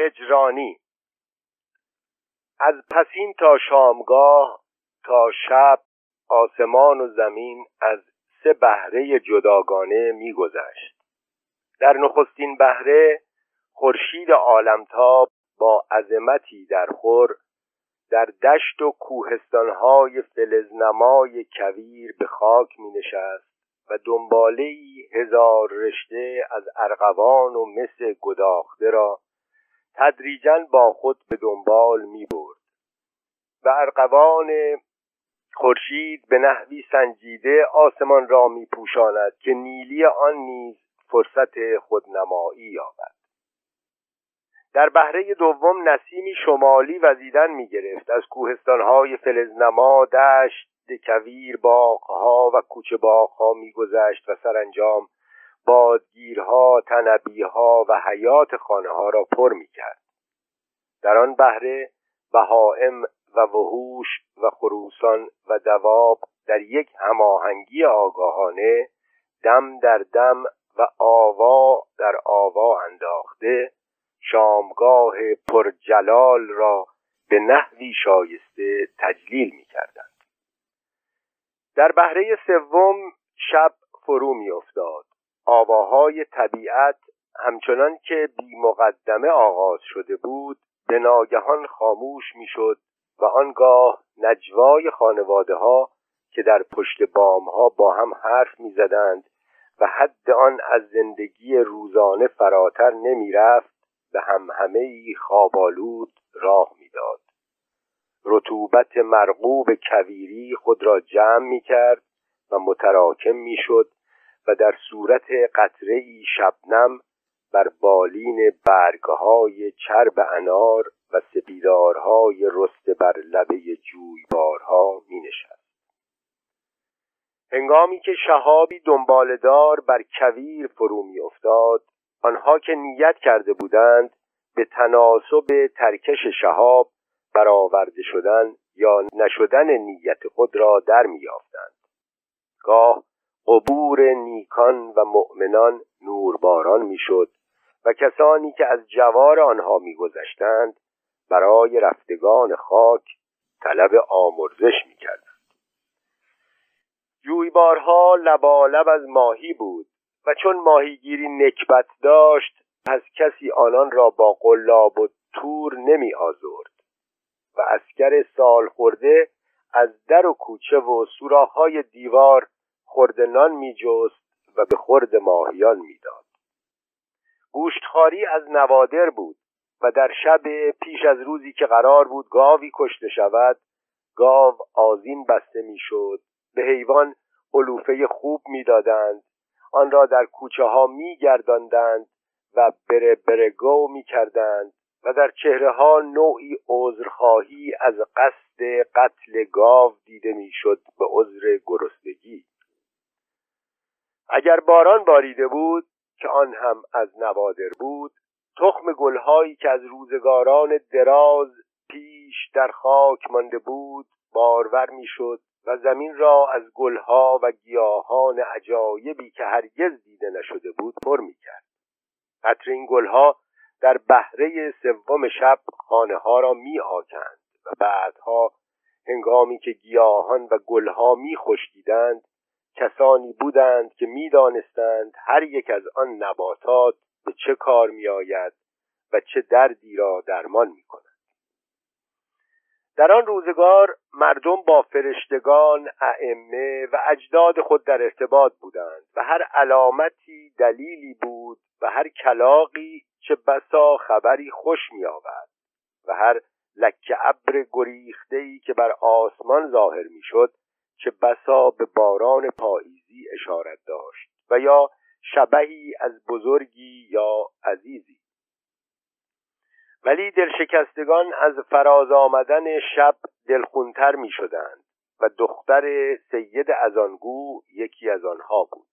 هجرانی. از پسین تا شامگاه تا شب آسمان و زمین از سه بهره جداگانه میگذشت. در نخستین بهره خورشید عالمتاب با عظمتی در خور در دشت و کوهستانهای فلزنمای کویر به خاک می نشست و دنباله هزار رشته از ارغوان و مس گداخته را تدریجا با خود به دنبال می برد. و ارغوان خورشید به نحوی سنجیده آسمان را می پوشاند که نیلی آن نیز فرصت خودنمایی یابد. در بهره دوم نسیمی شمالی وزیدن می گرفت. از کوهستانهای فلزنما دشت کویر باغها و کوچه باغها میگذشت و سرانجام بادگیرها تنبیها و حیات خانه ها را پر می کرد. در آن بهره بهائم و وحوش و خروسان و دواب در یک هماهنگی آگاهانه دم در دم و آوا در آوا انداخته شامگاه پرجلال را به نحوی شایسته تجلیل می کردند. در بهره سوم شب فرو می افتاد. آواهای طبیعت همچنان که بی مقدمه آغاز شده بود به ناگهان خاموش می شد و آنگاه نجوای خانواده ها که در پشت بام ها با هم حرف می زدند و حد آن از زندگی روزانه فراتر نمی رفت به هم همه خوابالود راه می‌داد. رطوبت مرغوب کویری خود را جمع می کرد و متراکم می شد و در صورت قطره ای شبنم بر بالین برگهای چرب انار و سپیدارهای رست بر لبه جویبارها می نشد. هنگامی که شهابی دنبالدار بر کویر فرو می افتاد آنها که نیت کرده بودند به تناسب ترکش شهاب برآورده شدن یا نشدن نیت خود را در میافتند گاه قبور نیکان و مؤمنان نورباران می‌شد و کسانی که از جوار آنها میگذشتند برای رفتگان خاک طلب آمرزش می‌کردند. جویبارها لبالب از ماهی بود و چون ماهیگیری نکبت داشت پس کسی آنان را با قلاب و تور نمی آزرد و اسکر سال خورده از در و کوچه و سوراخهای دیوار خوردنان می جست و به خورد ماهیان می‌داد. گوشتخاری از نوادر بود و در شب پیش از روزی که قرار بود گاوی کشته شود گاو آزین بسته می‌شد. به حیوان علوفه خوب می‌دادند. آن را در کوچه ها می گرداندند و بره برگو می کردند و در چهره ها نوعی عذرخواهی از قصد قتل گاو دیده می‌شد به عذر گرسنگی. اگر باران باریده بود که آن هم از نوادر بود تخم گلهایی که از روزگاران دراز پیش در خاک مانده بود بارور می‌شد و زمین را از گلها و گیاهان عجایبی که هرگز دیده نشده بود پر می‌کرد. قطر این گلها در بهره سوم شب خانه ها را می آکند و بعدها هنگامی که گیاهان و گلها می خشکیدند کسانی بودند که می‌دانستند هر یک از آن نباتات به چه کار می آید و چه دردی را درمان می کند. در آن روزگار مردم با فرشتگان ائمه و اجداد خود در ارتباط بودند و هر علامتی دلیلی بود و هر کلاقی چه بسا خبری خوش می آورد و هر لکه ابر گریخته که بر آسمان ظاهر می چه بسا به باران پاییزی اشارت داشت و یا شبهی از بزرگی یا عزیزی. ولی دلشکستگان از فراز آمدن شب دلخونتر می شدند و دختر سید ازانگو یکی از آنها بود.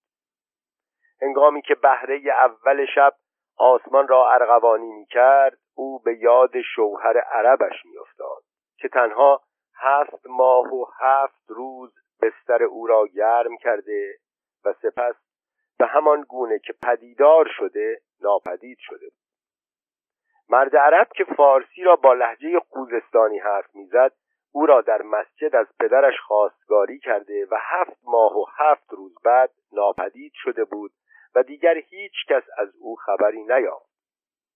هنگامی که بهره اول شب آسمان را ارغوانی می کرد او به یاد شوهر عربش می افتاد که تنها هفت ماه و هفت روز بستر او را گرم کرده و سپس به همان گونه که پدیدار شده ناپدید شده مرد عرب که فارسی را با لحجه خوزستانی حرف می‌زد او را در مسجد از پدرش خواستگاری کرده و هفت ماه و هفت روز بعد ناپدید شده بود و دیگر هیچ کس از او خبری نیافت.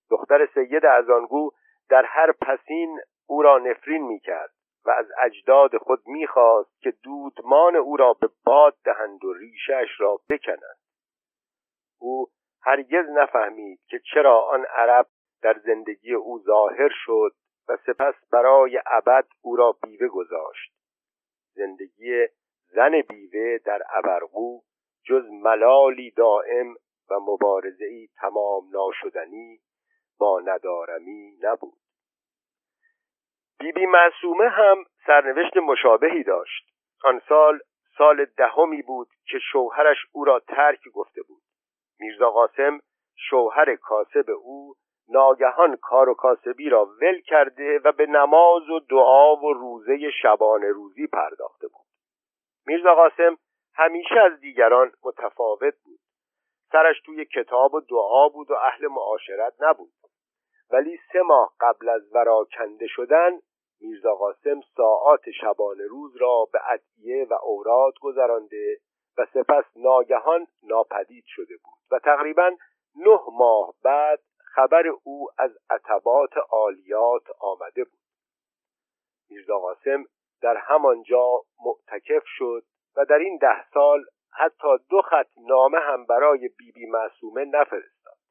دختر سید ازانگو در هر پسین او را نفرین می‌کرد. و از اجداد خود می‌خواست که دودمان او را به باد دهند و ریشش را بکنند. او هرگز نفهمید که چرا آن عرب در زندگی او ظاهر شد و سپس برای ابد او را بیوه گذاشت. زندگی زن بیوه در ابرقو جز ملالی دائم و مبارزهای تمام ناشدنی با ندارمی نبود. بیبی بی معصومه هم سرنوشت مشابهی داشت. آن سال سال دهمی بود که شوهرش او را ترک گفته بود. میرزا قاسم شوهر کاسب او ناگهان کار و کاسبی را ول کرده و به نماز و دعا و روزه شبانه روزی پرداخته بود. میرزا قاسم همیشه از دیگران متفاوت بود. سرش توی کتاب و دعا بود و اهل معاشرت نبود. ولی سه ماه قبل از وراکنده شدن میرزا قاسم ساعات شبانه روز را به ادعیه و اوراد گذرانده و سپس ناگهان ناپدید شده بود و تقریبا نه ماه بعد خبر او از عتبات عالیات آمده بود. میرزا قاسم در همانجا معتکف شد و در این ده سال حتی دو خط نامه هم برای بیبی بی معصومه نفرستاد.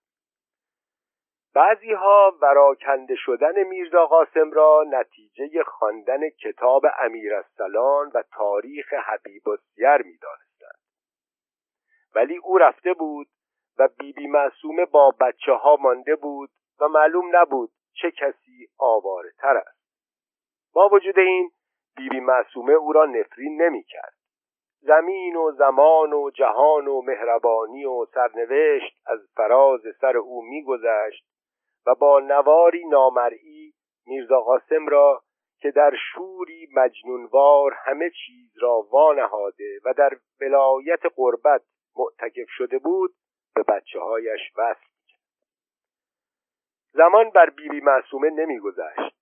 بعضی ها وراکنده شدن میرزا قاسم را نتیجه خواندن کتاب امیر و تاریخ حبیب السیر می‌دانستند. ولی او رفته بود و بیبی بی معصومه با بچه ها مانده بود و معلوم نبود چه کسی آواره تر است. با وجود این بیبی بی معصومه او را نفرین نمی کرد زمین و زمان و جهان و مهربانی و سرنوشت از فراز سر او میگذشت و با نواری نامرئی میرزا قاسم را که در شوری مجنونوار همه چیز را وانهاده و در ولایت قربت معتکف شده بود به بچه هایش وصل زمان بر بیبی بی معصومه نمیگذشت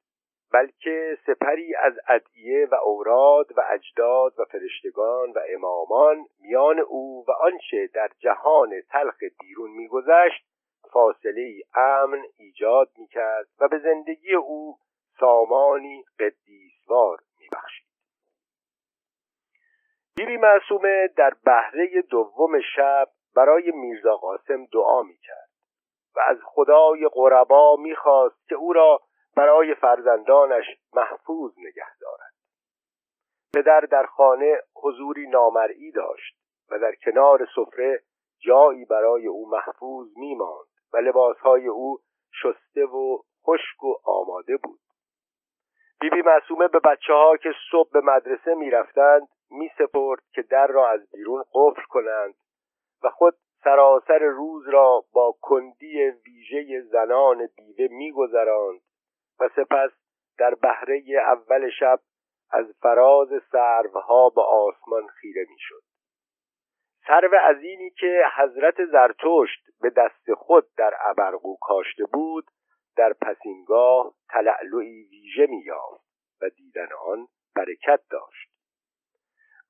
بلکه سپری از ادعیه و اوراد و اجداد و فرشتگان و امامان میان او و آنچه در جهان تلخ بیرون میگذشت فاصله ای امن ایجاد می‌کرد و به زندگی او سامانی قدیسوار میبخشید. بیبی معصومه در بهره دوم شب برای میرزا قاسم دعا می‌کرد و از خدای قربا می‌خواست که او را برای فرزندانش محفوظ نگه دارد. پدر در خانه حضوری نامرئی داشت و در کنار سفره جایی برای او محفوظ میماند. و لباسهای او شسته و خشک و آماده بود. بیبی معصومه به بچه ها که صبح به مدرسه می‌رفتند می سپرد که در را از بیرون قفل کنند و خود سراسر روز را با کندی ویژه زنان بیوه میگذراند و سپس در بهره اول شب از فراز سروها به آسمان خیره می‌شد. سرو عظیمی که حضرت زرتشت به دست خود در ابرقو کاشته بود در پسینگاه تلعلوی ویژه مییافت و دیدن آن برکت داشت.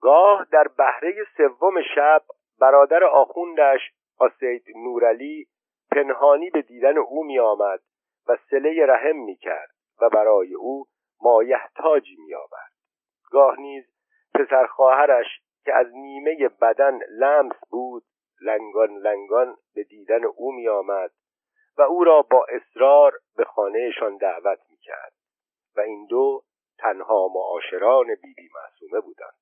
گاه در بهره سوم شب برادر آخوندش آسید نورعلی پنهانی به دیدن او می آمد و سله رحم می کرد و برای او مایحتاجی می آورد گاه نیز پسر خواهرش که از نیمه بدن لمس بود لنگان لنگان به دیدن او می آمد و او را با اصرار به خانهشان دعوت می کرد و این دو تنها معاشران بیبی بی معصومه بودند.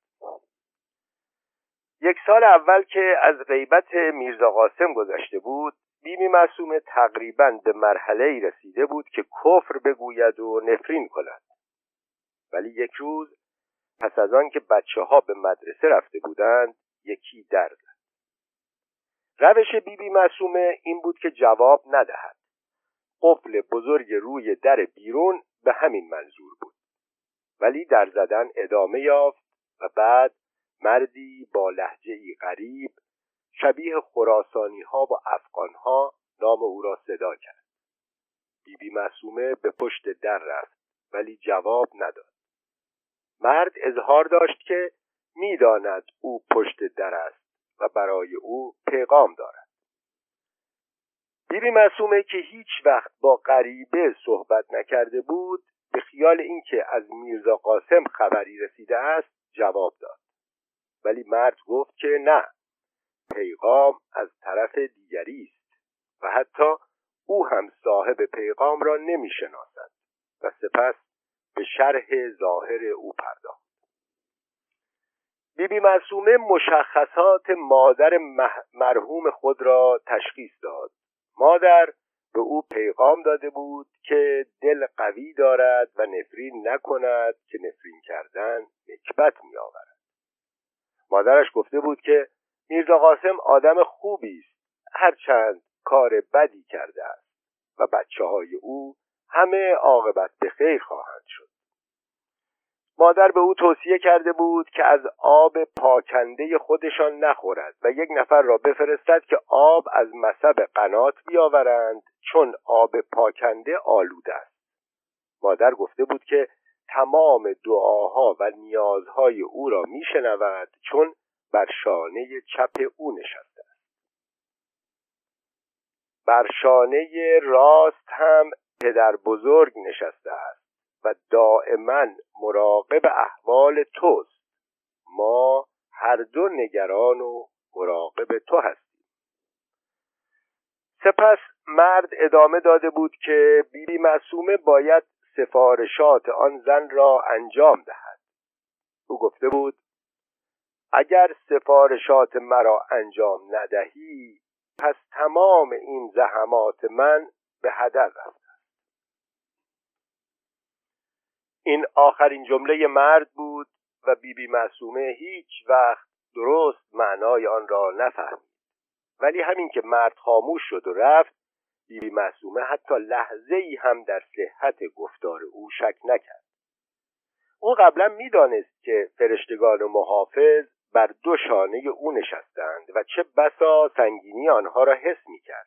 یک سال اول که از غیبت میرزا قاسم گذشته بود بیمی معصومه تقریبا به مرحله رسیده بود که کفر بگوید و نفرین کند. ولی یک روز پس از آن که بچه ها به مدرسه رفته بودند یکی درد روش بیبی معصومه این بود که جواب ندهد. قفل بزرگ روی در بیرون به همین منظور بود. ولی در زدن ادامه یافت و بعد مردی با لحجه ای غریب شبیه خراسانی ها و افغان ها نام او را صدا کرد. بیبی معصومه به پشت در رفت ولی جواب نداد. مرد اظهار داشت که می‌داند او پشت در است و برای او پیغام دارد. بیبی معصومه که هیچ وقت با غریبه صحبت نکرده بود به خیال اینکه از میرزا قاسم خبری رسیده است جواب داد. ولی مرد گفت که نه پیغام از طرف دیگری است و حتی او هم صاحب پیغام را نمی‌شناسد و سپس شرح ظاهر او پرداخت. بیبی معصومه مشخصات مادر مرحوم خود را تشخیص داد. مادر به او پیغام داده بود که دل قوی دارد و نفرین نکند که نفرین کردن نکبت می آورد. مادرش گفته بود که میرزا قاسم آدم خوبی است. هرچند کار بدی کرده است و بچه های او همه عاقبت به خیر خواهند مادر به او توصیه کرده بود که از آب پاکنده خودشان نخورد و یک نفر را بفرستد که آب از مصب قنات بیاورند چون آب پاکنده آلوده است. مادر گفته بود که تمام دعاها و نیازهای او را میشنود چون بر شانه چپ او نشسته است. بر شانه راست هم پدر بزرگ نشسته است و دائما مراقب احوال توست. ما هر دو نگران و مراقب تو هستیم. سپس مرد ادامه داده بود که بیبی معصومه باید سفارشات آن زن را انجام دهد. او گفته بود اگر سفارشات مرا انجام ندهی پس تمام این زحمات من به هدر رفته این آخرین جمله مرد بود و بیبی بی معصومه هیچ وقت درست معنای آن را نفهمید. ولی همین که مرد خاموش شد و رفت بیبی معصومه حتی لحظه ای هم در صحت گفتار او شک نکرد. او قبلا می‌دانست که فرشتگان و محافظ بر دو شانه او نشستند و چه بسا سنگینی آنها را حس می‌کرد.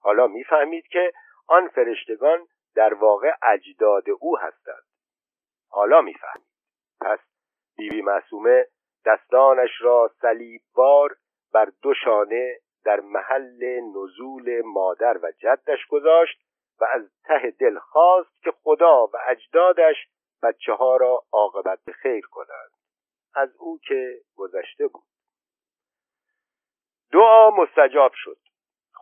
حالا می‌فهمید که آن فرشتگان در واقع اجداد او هستند. حالا می‌فهمید. پس بیبی معصومه دستانش را صلیبوار بر دو شانه در محل نزول مادر و جدش گذاشت و از ته دل خواست که خدا و اجدادش بچه ها را عاقبت به خیر کنند. از او که گذشته بود. دعا مستجاب شد.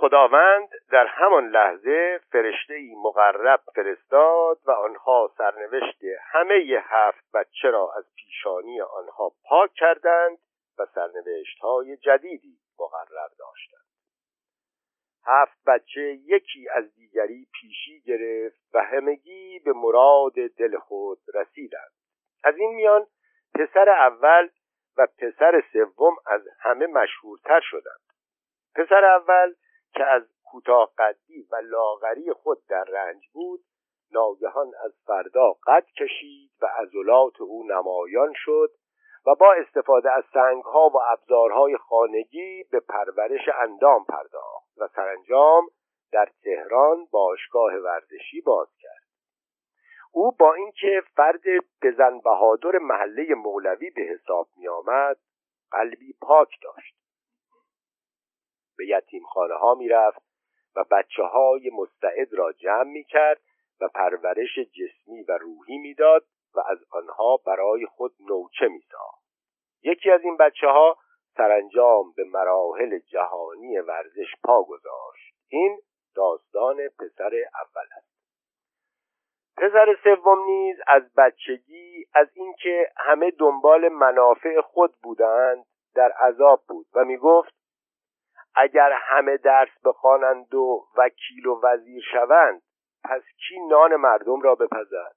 خداوند در همان لحظه فرشته ای مقرب فرستاد و آنها سرنوشت همه هفت بچه را از پیشانی آنها پاک کردند و سرنوشت های جدیدی مقرر داشتند. هفت بچه یکی از دیگری پیشی گرفت و همگی به مراد دل خود رسیدند. از این میان پسر اول و پسر سوم از همه مشهورتر شدند. پسر اول که از کوتاه قدی و لاغری خود در رنج بود ناگهان از فردا قد کشید و عضلات او نمایان شد و با استفاده از سنگها و ابزارهای خانگی به پرورش اندام پرداخت و سرانجام در تهران باشگاه ورزشی باز کرد. او با اینکه فرد بزن بهادر محله مولوی به حساب می آمد قلبی پاک داشت. به یتیم خانه ها می رفت و بچه های مستعد را جمع می کرد و پرورش جسمی و روحی می‌داد و از آنها برای خود نوچه می ساخت. یکی از این بچه ها سرانجام به مراحل جهانی ورزش پا گذاشت این داستان پسر اول است پسر سوم نیز از بچگی از اینکه همه دنبال منافع خود بودند در عذاب بود و می گفت اگر همه درس بخوانند و وکیل و وزیر شوند پس کی نان مردم را بپزد؟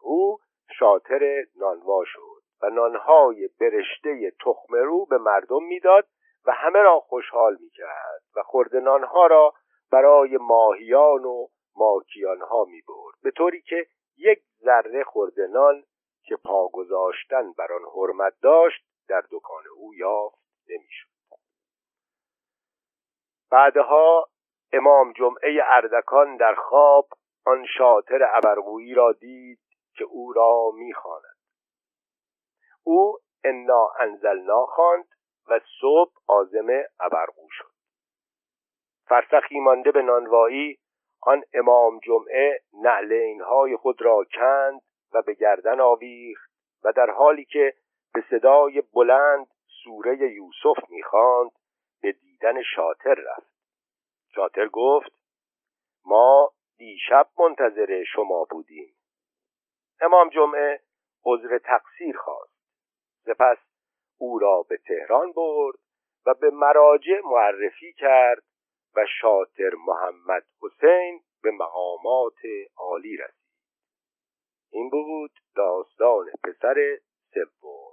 او شاطر نانوا شد و نانهای برشته تخم رو به مردم می‌داد و همه را خوشحال می‌کرد و خورد نانها را برای ماهیان و ماکیانها می‌برد به طوری که یک ذره خورده نان که پا گذاشتن بر آن حرمت داشت در دکان او یافت نمی‌شد. بعدها امام جمعه اردکان در خواب آن شاطر ابرقویی را دید که او را می‌خواند. او انا انزلنا خواند و صبح آزم ابرقو شد. فرسخی مانده به نانوایی آن امام جمعه نعلینهای خود را کند و به گردن آویخت و در حالی که به صدای بلند سوره یوسف می‌خواند به دیدن شاطر رفت. شاطر گفت ما دیشب منتظر شما بودیم. امام جمعه عذر تقصیر خواست. سپس او را به تهران برد و به مراجع معرفی کرد و شاطر محمد حسین به مقامات عالی رسید. این بود داستان پسر سوم.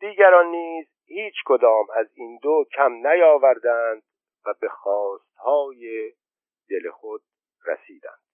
دیگران نیز هیچ کدام از این دو کم نیاوردند و به خواستهای دل خود رسیدند.